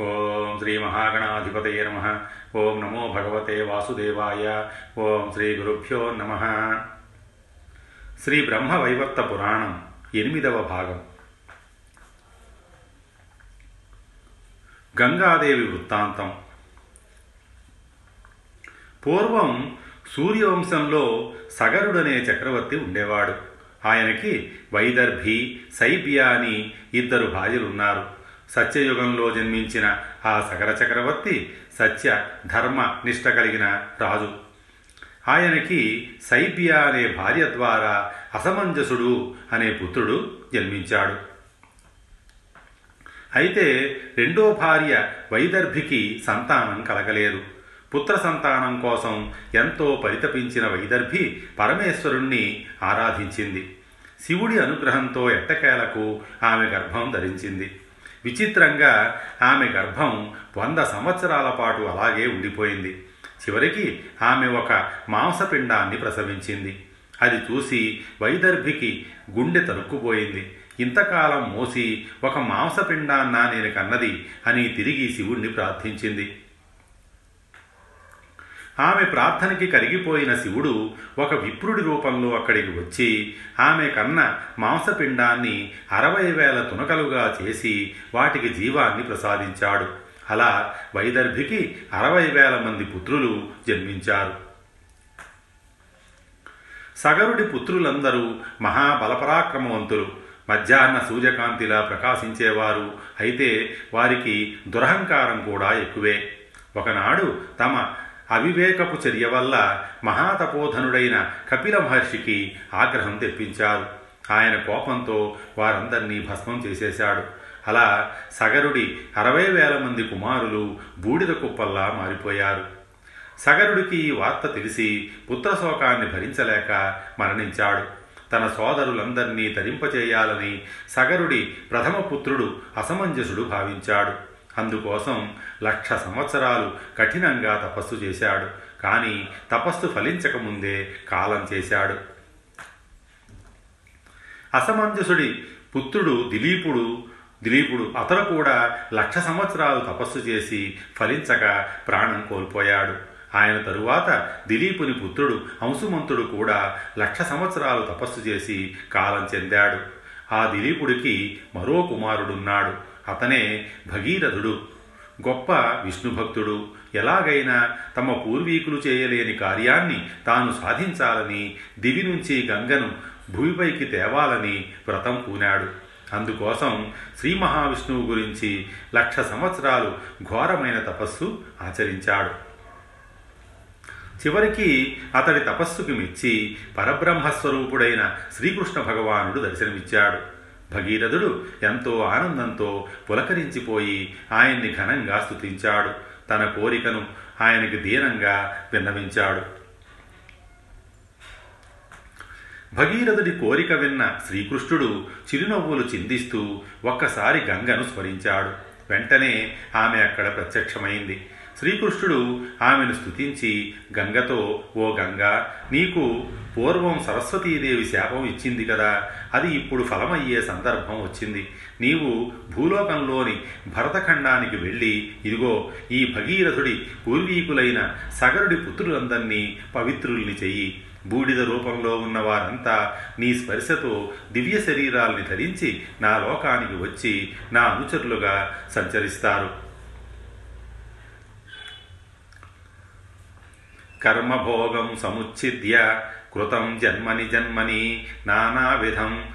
ఓం శ్రీ మహాగణాధిపతయ నమ ఓం నమో భగవతే వాసుదేవాయ. ఓం శ్రీ గురుభ్యో నమ. శ్రీ బ్రహ్మ వైవర్త పురాణం ఎనిమిదవ భాగం. గంగాదేవి వృత్తాంతం. పూర్వం సూర్యవంశంలో సగరుడనే చక్రవర్తి ఉండేవాడు. ఆయనకి వైదర్భి సైబియా అని ఇద్దరు భార్యలున్నారు. సత్యయుగంలో జన్మించిన ఆ సగర చక్రవర్తి సత్య ధర్మ నిష్ట కలిగిన రాజు. ఆయనకి సైబియా అనే భార్య ద్వారా అసమంజసుడు అనే పుత్రుడు జన్మించాడు. అయితే రెండో భార్య వైదర్భికి సంతానం కలగలేదు. పుత్ర సంతానం కోసం ఎంతో పరితపించిన వైదర్భి పరమేశ్వరుణ్ణి ఆరాధించింది. శివుడి అనుగ్రహంతో ఎట్టకేలకు ఆమె గర్భం ధరించింది. విచిత్రంగా ఆమె గర్భం వంద సంవత్సరాల పాటు అలాగే ఉండిపోయింది. చివరికి ఆమె ఒక మాంసపిండాన్ని ప్రసవించింది. అది చూసి వైదర్భికి గుండె తరుక్కుపోయింది. ఇంతకాలం మోసి ఒక మాంసపిండాన్నా నేను కన్నది అని తిరిగి శివుణ్ణి ప్రార్థించింది. ఆమె ప్రార్థనకి కరిగిపోయిన శివుడు ఒక విప్రుడి రూపంలో అక్కడికి వచ్చి ఆమె కన్న మాంసపిండాన్ని అరవై వేల తునకలుగా చేసి వాటికి జీవాన్ని ప్రసాదించాడు. అలా వైదర్భికి అరవై వేల మంది పుత్రులు జన్మించారు. సగరుడి పుత్రులందరూ మహాబలపరాక్రమవంతులు. మధ్యాహ్న సూర్యకాంతిలా ప్రకాశించేవారు. అయితే వారికి దురహంకారం కూడా ఎక్కువే. ఒకనాడు తమ అవివేకపు చర్య వల్ల మహాతపోధనుడైన కపిల మహర్షికి ఆగ్రహం తెప్పించారు. ఆయన కోపంతో వారందరినీ భస్మం చేసేశాడు. అలా సగరుడి అరవై వేల మంది కుమారులు బూడిద కుప్పల్లా మారిపోయారు. సగరుడికి ఈ వార్త తెలిసి పుత్రశోకాన్ని భరించలేక మరణించాడు. తన సోదరులందరినీ తరింపచేయాలని సగరుడి ప్రథమ పుత్రుడు అసమంజసుడు భావించాడు. అందుకోసం లక్ష సంవత్సరాలు కఠినంగా తపస్సు చేశాడు. కానీ తపస్సు ఫలించకముందే కాలం చేశాడు. అసమంజసుడి పుత్రుడు దిలీపుడు దిలీపుడు అతను కూడా లక్ష సంవత్సరాలు తపస్సు చేసి ఫలించక ప్రాణం కోల్పోయాడు. ఆయన తరువాత దిలీపుని పుత్రుడు హంసుమంతుడు కూడా లక్ష సంవత్సరాలు తపస్సు చేసి కాలం చెందాడు. ఆ దిలీపుడికి మరో కుమారుడున్నాడు. అతనే భగీరథుడు. గొప్ప విష్ణుభక్తుడు. ఎలాగైనా తమ పూర్వీకులు చేయలేని కార్యాన్ని తాను సాధించాలని దివి నుంచి గంగను భూమిపైకి తేవాలని వ్రతం పూనాడు. అందుకోసం శ్రీ మహావిష్ణువు గురించి లక్ష సంవత్సరాలు ఘోరమైన తపస్సు ఆచరించాడు. చివరికి అతడి తపస్సుకి మెచ్చి పరబ్రహ్మస్వరూపుడైన శ్రీకృష్ణ భగవానుడు దర్శనమిచ్చాడు. భగీరథుడు ఎంతో ఆనందంతో పులకరించిపోయి ఆయన్ని ఘనంగా స్తుతించాడు. తన కోరికను ఆయనకి దీనంగా విన్నవించాడు. భగీరథుడి కోరిక విన్న శ్రీకృష్ణుడు చిరునవ్వులు చిందిస్తూ ఒక్కసారి గంగను స్మరించాడు. వెంటనే ఆమె అక్కడ ప్రత్యక్షమైంది. శ్రీకృష్ణుడు ఆమెను స్తుతించి గంగతో ఓ గంగ నీకు పూర్వం సరస్వతీదేవి శాపం ఇచ్చింది కదా అది ఇప్పుడు ఫలమయ్యే సందర్భం వచ్చింది. నీవు భూలోకంలోని భరతఖండానికి వెళ్ళి ఇదిగో ఈ భగీరథుడి పూర్వీకులైన సగరుడి పుత్రులందరినీ పవిత్రుల్ని చెయ్యి. బూడిద రూపంలో ఉన్న వారంతా నీ స్పర్శతో దివ్య శరీరాల్ని ధరించి నా లోకానికి వచ్చి నా అనుచరులుగా సంచరిస్తారు. కర్మభోగం సముచ్ఛిద్య కృతం జన్మని జన్మని నానావిధం.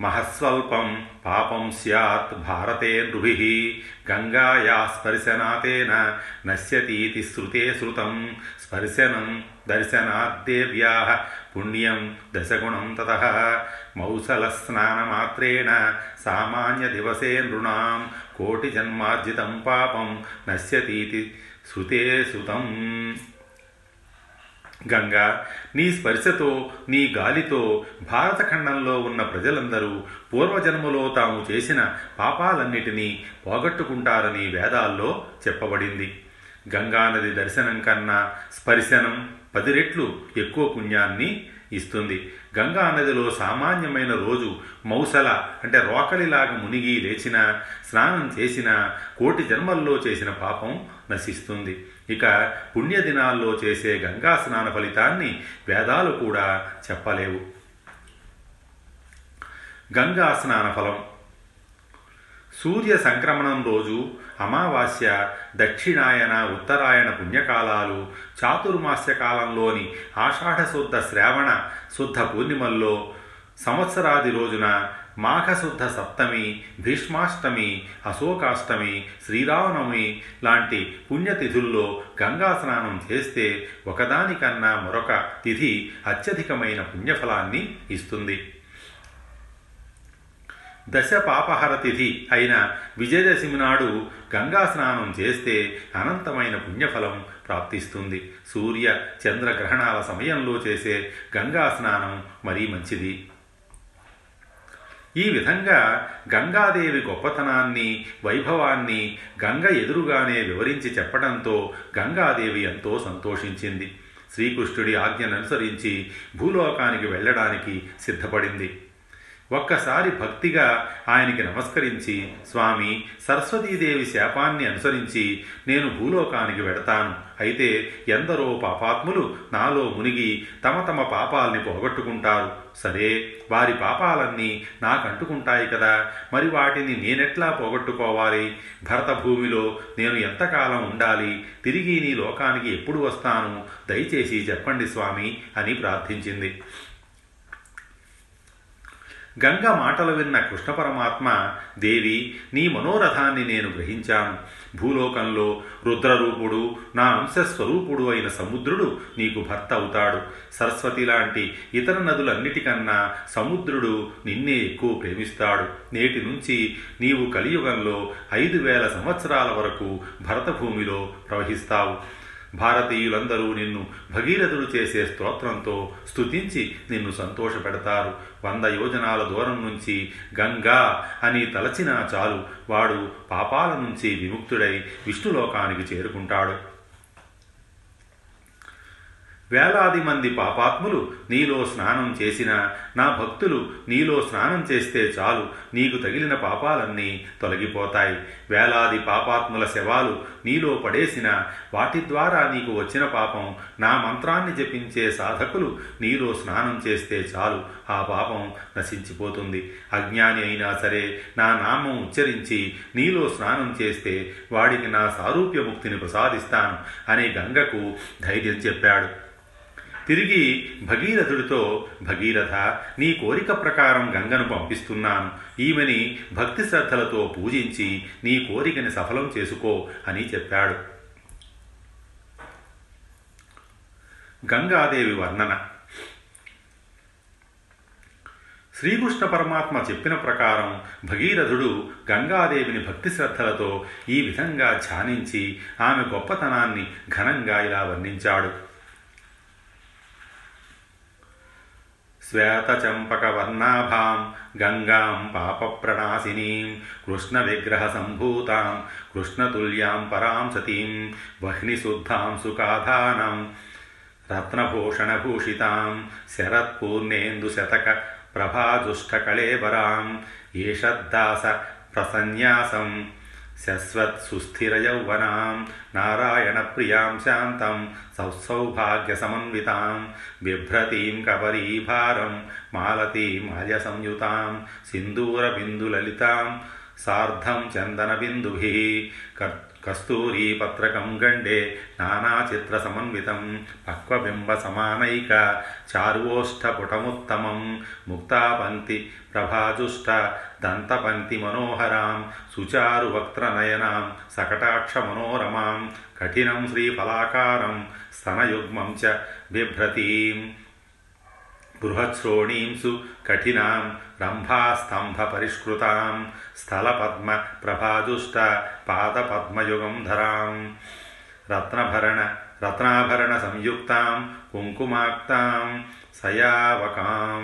మహస్వల్పం పాపం స్యాత్ భారతే నృభి గంగాయా స్పర్శనాథేన నశ్యతీతి శ్రుతే శ్రుతం స్పర్శనం దర్శనాద్దేవ్యా పుణ్యం దశగుణం తత. మౌసలస్నానమాత్రేణ సామాన్యదివసే నృణాం కోటిజన్మార్జితం పాపం నశ్యతీతి శ్రుతే శ్రుతం గంగా నీ స్పర్శతో నీ గాలితో భారతఖండంలో ఉన్న ప్రజలందరూ పూర్వజన్మలో తాము చేసిన పాపాలన్నిటినీ పోగొట్టుకుంటారని వేదాల్లో చెప్పబడింది. గంగానది దర్శనం కన్నా స్పర్శనం పది రెట్లు ఎక్కువ పుణ్యాన్ని ఇస్తుంది. గంగా నదిలో సామాన్యమైన రోజు మౌసల అంటే రోకలిలాగా మునిగి లేచిన స్నానం చేసిన కోటి జన్మల్లో చేసిన పాపం నశిస్తుంది. ఇక పుణ్యదినాల్లో చేసే గంగా స్నాన ఫలితాన్ని వేదాలు కూడా చెప్పలేవు. గంగా స్నాన ఫలం. సూర్య సంక్రమణం రోజు అమావాస్య దక్షిణాయన ఉత్తరాయణ పుణ్యకాలాలు చాతుర్మాస్య కాలంలోని ఆషాఢశుద్ధ శ్రావణ శుద్ధ పూర్ణిమల్లో సంవత్సరాది రోజున మాఘశుద్ధ సప్తమి భీష్మాష్టమి అశోకాష్టమి శ్రీరామనవమి లాంటి పుణ్యతిథుల్లో గంగా స్నానం చేస్తే ఒకదానికన్నా మరొక తిథి అత్యధికమైన పుణ్యఫలాన్ని ఇస్తుంది. దశ పాపహర తిథి అయిన విజయదశమి నాడు గంగా స్నానం చేస్తే అనంతమైన పుణ్యఫలం ప్రాప్తిస్తుంది. సూర్య చంద్రగ్రహణాల సమయంలో చేసే గంగా స్నానం మరీ మంచిది. ఈ విధంగా గంగాదేవి గొప్పతనాన్ని వైభవాన్ని గంగ ఎదురుగానే వివరించి చెప్పడంతో గంగాదేవి ఎంతో సంతోషించింది. శ్రీకృష్ణుడి ఆజ్ఞననుసరించి భూలోకానికి వెళ్ళడానికి సిద్ధపడింది. ఒక్కసారి భక్తిగా ఆయనకి నమస్కరించి స్వామి సరస్వతీదేవి శాపాన్ని అనుసరించి నేను భూలోకానికి వెడతాను. అయితే ఎందరో పాపాత్ములు నాలో మునిగి తమ తమ పాపాల్ని పోగొట్టుకుంటారు. సరే వారి పాపాలన్నీ నాకంటుకుంటాయి కదా. మరి వాటిని నేనెట్లా పోగొట్టుకోవాలి? భరత భూమిలో నేను ఎంతకాలం ఉండాలి? తిరిగి నీ లోకానికి ఎప్పుడు వస్తాను? దయచేసి చెప్పండి స్వామి అని ప్రార్థించింది. గంగ మాటలు విన్న కృష్ణ పరమాత్మ దేవి నీ మనోరథాన్ని నేను గ్రహించాను. భూలోకంలో రుద్రరూపుడు నా అంశస్వరూపుడు అయిన సముద్రుడు నీకు భర్త అవుతాడు. సరస్వతి లాంటి ఇతర నదులన్నిటికన్నా సముద్రుడు నిన్నే ఎక్కువ ప్రేమిస్తాడు. నేటి నుంచి నీవు కలియుగంలో ఐదు వేల సంవత్సరాల వరకు భరతభూమిలో ప్రవహిస్తావు. భారతీయులందరూ నిన్ను భగీరథుడు చేసే స్తోత్రంతో స్తుతించి నిన్ను సంతోషపెడతారు. వంద యోజనాల దూరం నుంచి గంగా అని తలచినా చాలు వాడు పాపాల నుంచి విముక్తుడై విష్ణులోకానికి చేరుకుంటాడు. వేలాది మంది పాపాత్ములు నీలో స్నానం చేసిన నా భక్తులు నీలో స్నానం చేస్తే చాలు. నీకు తగిలిన పాపాలన్నీ తొలగిపోతాయి. వేలాది పాపాత్ముల శవాలు నీలో పడేసిన వాటి ద్వారా నీకు వచ్చిన పాపం నా మంత్రాన్ని జపించే సాధకులు నీలో స్నానం చేస్తే చాలు. ఆ పాపం నశించిపోతుంది. అజ్ఞాని అయినా సరే నా నామం ఉచ్చరించి నీలో స్నానం చేస్తే వాడికి నా సారూప్య ముక్తిని ప్రసాదిస్తాను అనే గంగకు ధైర్యం చెప్పాడు. తిరిగి భగీరథుడితో భగీరథ నీ కోరిక ప్రకారం గంగను పంపిస్తున్నాను. ఈమెని భక్తి శ్రద్ధలతో పూజించి నీ కోరికని సఫలం చేసుకో అని చెప్పాడు. గంగాదేవి వర్ణన. శ్రీకృష్ణ పరమాత్మ చెప్పిన ప్రకారం భగీరథుడు గంగాదేవిని భక్తి శ్రద్ధలతో ఈ విధంగా ధ్యానించి ఆమె గొప్పతనాన్ని ఘనంగా ఇలా వర్ణించాడు. శ్వేతచంపకవర్ణాభాం గంగాం పాపప్రణాశినీం కృష్ణవిగ్రహసంభూతాం కృష్ణతుల్యాం పరాం సతీం వహ్నిశుద్ధాం సుఖాధానం రత్నభూషణభూషితాం శరత్పూర్ణేందుశతక ప్రభాజుష్టకళేవరాం ఏషద్దాస ప్రసన్యాసం శశ్వత్ సుస్థిర యౌవనాం నారాయణ ప్రియాం శాంతం సౌసౌభాగ్య సమన్వితాం బిభ్రతీం కబరీభారం మాలతీం అజ సంయుతాం మాలతీమాల్యసంయుతాం సింధూరబిందులలితాం సార్ధం చందన బిందుభి కర్త కస్తూరీపత్రకం గండే నానాచిత్రసమన్వితం పక్వబింబసమానైక చారువోష్టపుటముత్తమం ముక్తాపంక్తి ప్రభాజుష్ట దంతపంక్తి మనోహరాం సుచారువక్త్రనయనాం సకటాక్షమనోరమాం కఠినం శ్రీఫలాకారం స్తనయుగ్మం చ బిభ్రతీం బృహశ్రోణీంసు కఠినాం రంభాస్తంభపరిష్కృతాం స్థలపద్మ ప్రభాజుష్ట పాదపద్మయుగం ధరాం రత్నభరణ రత్నాభరణ సంయుక్తాం కుంకుమాక్తాం సయావకాం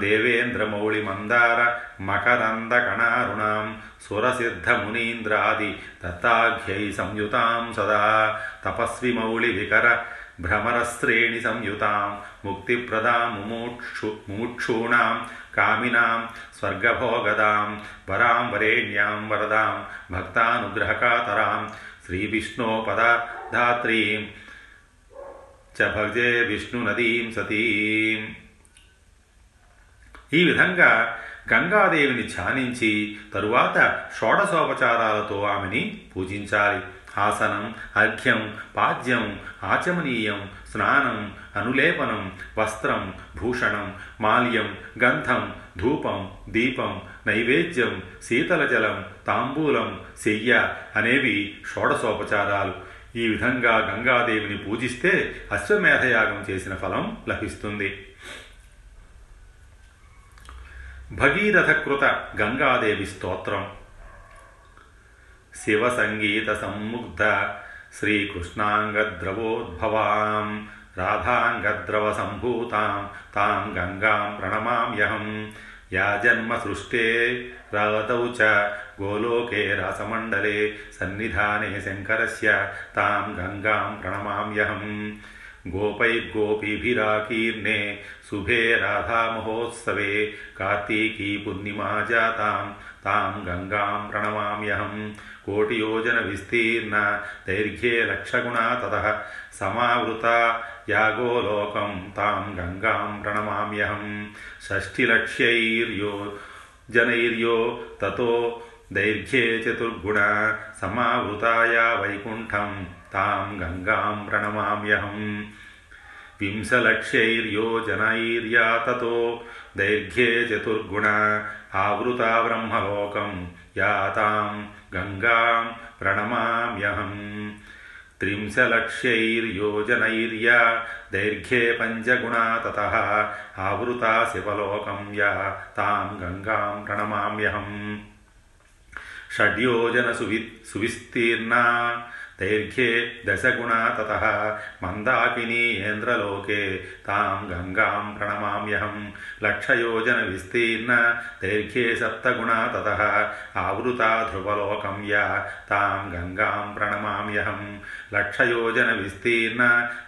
దేవేంద్రమౌళిమందార మకరందకణారుణాం సురసిద్ధమునీంద్రాది దత్తాఘ్యై సంయుతాం సదా తపస్విమౌళివికర భ్రమరశ్రేణి సంయుతాం ముక్తిప్రదాం ముముక్షు ముముక్షూణాం కామినాం స్వర్గభోగదాం వరాం వరేణ్యాం వరదాం భక్తానుగ్రహకాతరాం శ్రీవిష్ణోపదాత్రీం చ భజే విష్ణునదీం సతీం ఈ విధంగా గంగాదేవిని ధ్యానించి తరువాత షోడశోపచారాలతో ఆమెని పూజించాలి. ఆసనం అర్ఘ్యం పాద్యం ఆచమనీయం స్నానం అనులేపనం వస్త్రం భూషణం మాల్యం గంధం ధూపం దీపం నైవేద్యం శీతల జలం తాంబూలం శయ్య అనేవి షోడశోపచారాలు. ఈ విధంగా గంగాదేవిని పూజిస్తే అశ్వమేధయాగం చేసిన ఫలం లభిస్తుంది. భగీరథకృత గంగాదేవి స్తోత్రం. శివ సంగీత సమ్ముగ్ధ శ్రీకృష్ణాంగద్రవోద్భవాం రాధాంగద్రవ సంభూతాం తాం గంగాం ప్రణమామ్యహం యా జన్మ సృష్టే రవతౌ చ గోలోకే రాసమండలే సన్నిధానే శంకరస్య తాం గంగాం ప్రణమామ్యహం गोपैर्गोपीभिराकीर्णे शुभे राधामहोत्सवे कार्तीकी पूर्णिमा जातां తాం గంగాం ప్రణమామ్యహం. కోటియోజన విస్తీర్ణ దైర్ఘ్యే లక్షగుణా తత సమావృత యాగోలోకం తాం గంగాం ప్రణమామ్యహం. షష్ఠిలక్ష్యైర్యో జనైర్యో తతో దైర్ఘ్యే చతుర్గుణ సమావృతాయా వైకుంఠం తాం గంగాం ప్రణమామ్యహం. विंशलक्ष्यैर्योजनैर्या ततो दैर्घ्ये चतुर्गुणा आवृता ब्रह्मलोकं या तां गङ्गां प्रणमाम्यहम्। त्रिंशलक्ष्यैर्योजनैर्या दैर्घ्ये पञ्चगुणा ततः आवृता शिवलोकं या तां गङ्गां प्रणमाम्यहम्। षड्योजनसुवि सुविस्तीर्णा దైర్ఘ్యే దశగుణ తత మందాకినీంద్రలోకే తాం గంగాం ప్రణమామ్యహం లక్షయోజన విస్తీర్ణ దైర్ఘ్యే సప్తగుణ తత ఆవృతా ధ్రువలోకం యా. తాం గంగాం ప్రణమామ్యహం లక్షయోజన విస్తీర్ణ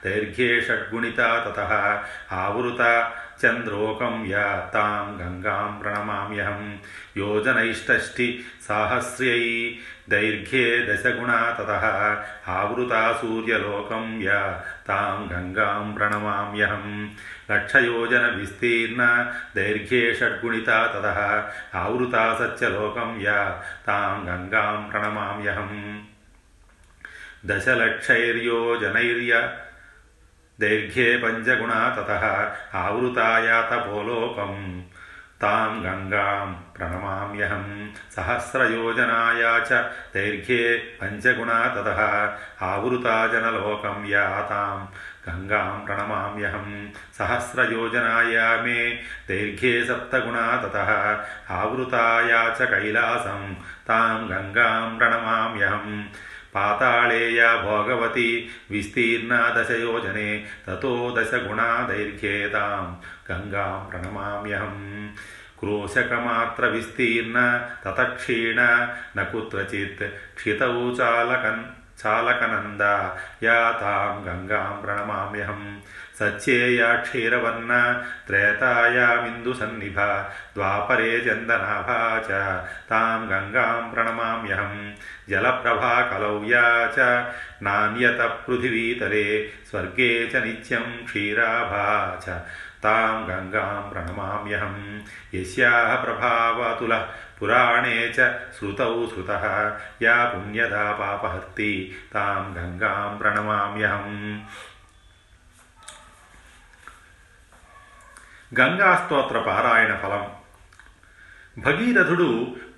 దైర్ఘ్యే షడ్గుణిత తత ఆవృత चन्द्रोकं या तां गङ्गां प्रणमाम्यहं योजनैष्टष्टि साहस्र्यै दैर्घ्ये दशगुणा ततः आवृता सूर्यलोकं या तां गङ्गां प्रणमाम्यहं लक्षयोजनविस्तीर्ण दैर्घ्ये षड्गुणिता ततः आवृता सत्यलोकं या तां गङ्गां प्रणमाम्यहं दशलक्षैर्योजनैर्य దైర్ఘ్యే పంచగుణా తత తాం గంగాం ప్రణమామ్యహం సహస్రయోజనాయా చ దైర్ఘ్యే పంచగుణా తత ఆవృతాజనలోకం యా తాం గంగాం ప్రణమామ్యహం సహస్రయోజనాయా మే దైర్ఘ్యే సప్తగుణా తత చ కైలాసం. తాం గంగాం ప్రణమామ్యహం पाताळेया भोगवती विस्तीर्णा दशयोजने ततो दशगुणा दैर्घ्ये तां गङ्गां प्रणमाम्यहम् क्रोशकमात्रविस्तीर्ण ततक्षीण न कुत्रचित् क्षितौ चालकन् చాలకనంద యా తాం గంగాం ప్రణమామ్యహం సత్యేయా క్షీరవర్ణ త్రేతాయామిందుసన్నిభ ద్వాపరే చందనాభా చ తాం గంగాం ప్రణమామ్యహం జలప్రభాకలౌ యా చ నాణ్యత పృథివీతరే స్వర్గే చ నిత్యం క్షీరాభా చ తాం గంగాం ప్రణమామ్యహం యస్యాః ప్రభావతులः पुराणे च श्रुतौ श्रुतः या पुण्यदा पापहर्ति तां गङ्गां प्रणमाम्यहम् గంగా స్తోత్ర పారాయణ ఫలం భగీరథుడు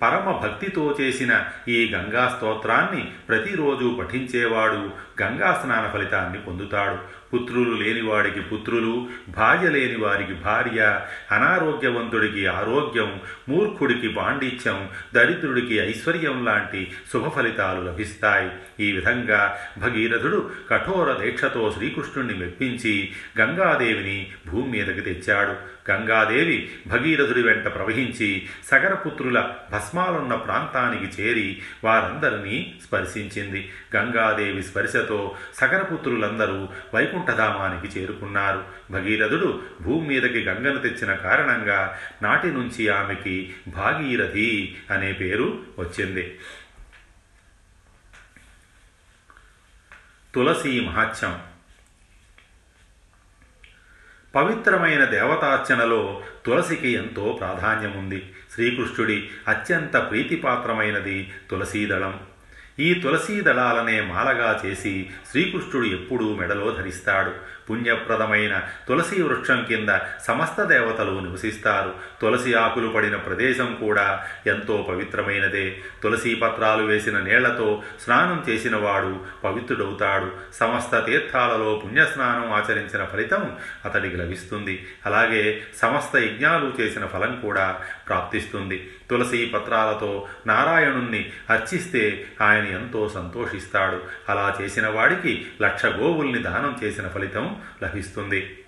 పరమ భక్తితో చేసిన ఈ గంగా స్తోత్రాన్ని ప్రతిరోజు పఠించేవాడు గంగా స్నాన ఫలితాన్ని పొందుతాడు. పుత్రులు లేనివాడికి పుత్రులు భార్య లేని వారికి భార్య అనారోగ్యవంతుడికి ఆరోగ్యం మూర్ఖుడికి పాండిత్యం దరిద్రుడికి ఐశ్వర్యం లాంటి శుభ ఫలితాలు లభిస్తాయి. ఈ విధంగా భగీరథుడు కఠోర దీక్షతో శ్రీకృష్ణుణ్ణి మెప్పించి గంగాదేవిని భూమి మీదకి తెచ్చాడు. గంగాదేవి భగీరథుడి వెంట ప్రవహించి సగరపుత్రుల భస్మ భస్మాలున్న ప్రాంతానికి చేరి వారందరినీ స్పర్శించింది. గంగాదేవి స్పర్శతో సగరపుత్రులందరూ వైకుంఠధామానికి చేరుకున్నారు. భగీరథుడు భూమి మీదకి గంగను తెచ్చిన కారణంగా నాటి నుంచి ఆమెకి భాగీరథి అనే పేరు వచ్చింది. తులసి మహాత్యం పవిత్రమైన దేవతార్చనలో తులసికి ఎంతో ప్రాధాన్యముంది. శ్రీకృష్ణుడి అత్యంత ప్రీతిపాత్రమైనది తులసీదళం. ఈ తులసీదళాలనే మాలగా చేసి శ్రీకృష్ణుడు ఎప్పుడూ మెడలో ధరిస్తాడు. పుణ్యప్రదమైన తులసి వృక్షం కింద సమస్త దేవతలు నివసిస్తారు. తులసి ఆకులు పడిన ప్రదేశం కూడా ఎంతో పవిత్రమైనదే. తులసి పత్రాలు వేసిన నీళ్ళతో స్నానం చేసిన వాడు పవిత్రుడవుతాడు. సమస్త తీర్థాలలో పుణ్యస్నానం ఆచరించిన ఫలితం అతడికి లభిస్తుంది. అలాగే సమస్త యజ్ఞాలు చేసిన ఫలం కూడా ప్రాప్తిస్తుంది. తులసి పత్రాలతో నారాయణుణ్ణి అర్చిస్తే ఆయన ఎంతో సంతోషిస్తాడు. అలా చేసిన వాడికి లక్ష గోవుల్ని దానం చేసిన ఫలితం లభిస్తుంది.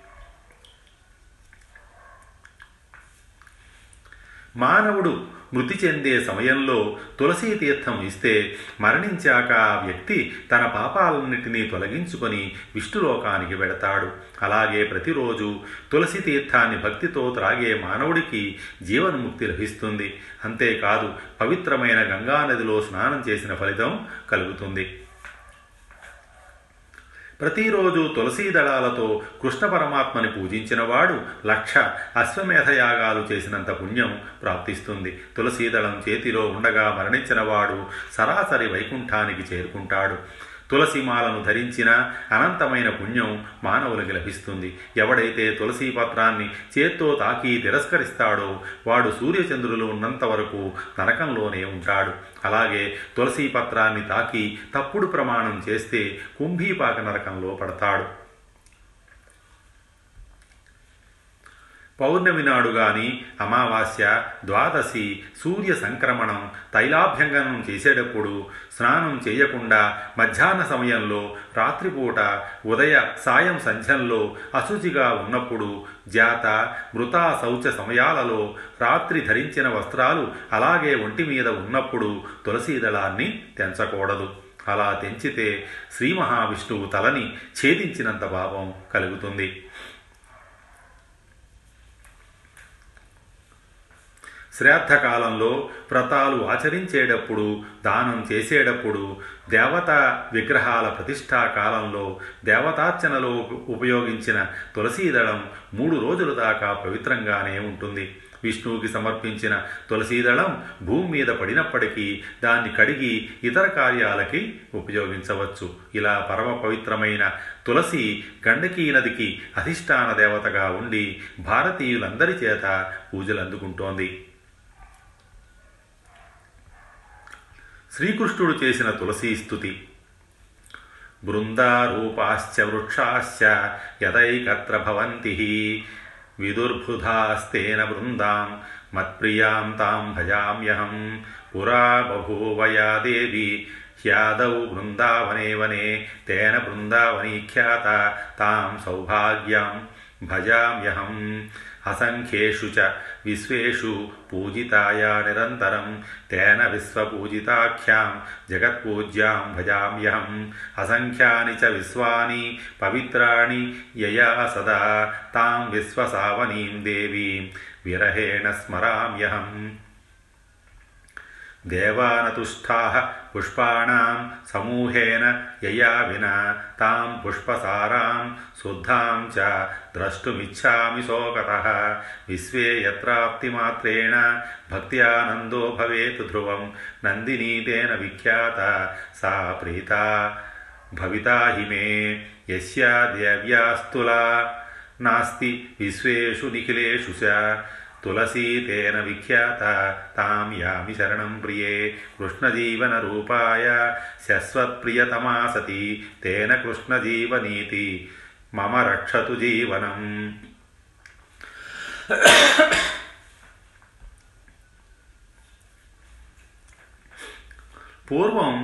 మానవుడు మృతి చెందే సమయంలో తులసీ తీర్థం ఇస్తే మరణించాక ఆ వ్యక్తి తన పాపాలన్నిటినీ తొలగించుకొని విష్ణులోకానికి వెడతాడు. అలాగే ప్రతిరోజు తులసి తీర్థాన్ని భక్తితో త్రాగే మానవుడికి జీవన్ముక్తి లభిస్తుంది. అంతేకాదు పవిత్రమైన గంగానదిలో స్నానం చేసిన ఫలితం కలుగుతుంది. ప్రతిరోజు తులసీ దళాలతో కృష్ణ పరమాత్మని పూజించినవాడు లక్ష అశ్వమేధయాగాలు చేసినంత పుణ్యం ప్రాప్తిస్తుంది. తులసీదళం చేతిలో ఉండగా మరణించినవాడు సరాసరి వైకుంఠానికి చేరుకుంటాడు. తులసిమాలను ధరించిన అనంతమైన పుణ్యం మానవులకి లభిస్తుంది. ఎవడైతే తులసీ పత్రాన్ని చేత్తో తాకి తిరస్కరిస్తాడో వాడు సూర్యచంద్రులు ఉన్నంత వరకు నరకంలోనే ఉంటాడు. అలాగే తులసీ పత్రాన్ని తాకి తప్పుడు ప్రమాణం చేస్తే కుంభీపాక నరకంలో పడతాడు. పౌర్ణమి నాడు గాని అమావాస్య ద్వాదశి సూర్య సంక్రమణం తైలాభ్యంగనం చేసేటప్పుడు స్నానం చేయకుండా మధ్యాహ్న సమయంలో రాత్రిపూట ఉదయ సాయం సంధ్యంలో అశుచిగా ఉన్నప్పుడు జాత మృతా శౌచ సమయాలలో రాత్రి ధరించిన వస్త్రాలు అలాగే ఒంటి మీద ఉన్నప్పుడు తులసీదళాన్ని తెంచకూడదు. అలా తెంచితే శ్రీ మహావిష్ణువు తలని ఛేదించినంత పాపం కలుగుతుంది. శ్రాద్ధకాలంలో వ్రతాలు ఆచరించేటప్పుడు దానం చేసేటప్పుడు దేవత విగ్రహాల ప్రతిష్టా కాలంలో దేవతార్చనలో ఉపయోగించిన తులసీదళం మూడు రోజుల దాకా పవిత్రంగానే ఉంటుంది. విష్ణువుకి సమర్పించిన తులసీదళం భూమి మీద పడినప్పటికీ దాన్ని కడిగి ఇతర కార్యాలకి ఉపయోగించవచ్చు. ఇలా పరమ పవిత్రమైన తులసి గండకీ నదికి అధిష్టాన దేవతగా ఉండి భారతీయులందరి చేత పూజలు అందుకుంటోంది శ్రీకృష్ణుడు చేసిన తులసీ స్థుతి బృందారూపాశ్చ వృక్షాశ్చ యదైకత్ర భవంతి. విదుర్బుధాస్తేన బృందాం మత్ప్రియాం తాం భజామ్యహం. పురా బభూవయా దేవి హ్యాదౌ బృందావనే వనే తేన బృందావనీఖ్యాత. తాం సౌభాగ్యం భజామ్యహం. అసంఖ్యేషు చ విశ్వేషు పూజితాయా నిరంతరం తేన విశ్వపూజితాఖ్యాం జగత్పూజ్యాం భజామ్యహం అసంఖ్యాని చ విశ్వాని పవిత్రాణి యయా సదా తాం విశ్వసావనీం దేవీం విరహేణ స్మరామ్యహం దేవానతుష్ఠా పుష్పాణం సమూహేన యయా వినా తాం పుష్పసారాం శుద్ధాం చ ద్రష్టుమిచ్చామి శోకత విశ్వే యత్రాప్తిమాత్రేణ భక్త్యానందో భవేత్ ధ్రువం నందినీ తేన విఖ్యాత సా ప్రీతా భవితా హి మే యస్యా దేవ్యాస్తులా నాస్తి విశ్వేషు నిఖిలేషు తులసీ తేన విఖ్యాత తాం యామి శరణం ప్రియే కృష్ణజీవనరూపాయ శశ్వత్ప్రియతమా సతి తేన కృష్ణజీవనీతి మమ రక్షతు జీవనం పూర్వం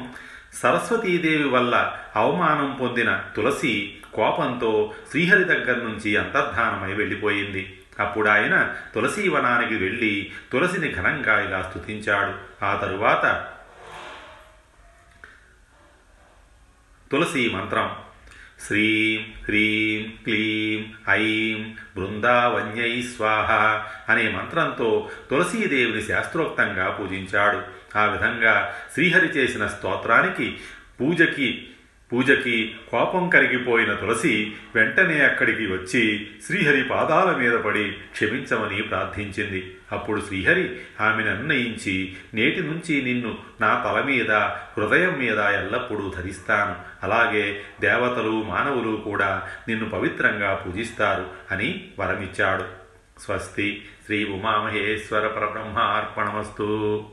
సరస్వతీదేవి వల్ల అవమానం పొందిన తులసి కోపంతో శ్రీహరి దగ్గర నుంచి అంతర్ధానమై వెళ్ళిపోయింది. అప్పుడు ఆయన తులసీ వనానికి వెళ్ళి తులసిని ఘనంగా ఇలా స్తుతించాడు. ఆ తరువాత తులసి మంత్రం శ్రీం హ్రీం క్లీం ఐం బృందావన్యై స్వాహ అనే మంత్రంతో తులసీదేవిని శాస్త్రోక్తంగా పూజించాడు. ఆ విధంగా శ్రీహరి చేసిన స్తోత్రానికి పూజకి పూజకి కోపం కరిగిపోయిన తులసి వెంటనే అక్కడికి వచ్చి శ్రీహరి పాదాల మీద పడి క్షమించమని ప్రార్థించింది. అప్పుడు శ్రీహరి ఆమెను అన్నయించి నేటి నుంచి నిన్ను నా తల మీద హృదయం మీద ఎల్లప్పుడూ ధరిస్తాను. అలాగే దేవతలు మానవులు కూడా నిన్ను పవిత్రంగా పూజిస్తారు అని వరమిచ్చాడు. స్వస్తి. శ్రీ ఉమామహేశ్వర పరబ్రహ్మ అర్పణమస్తు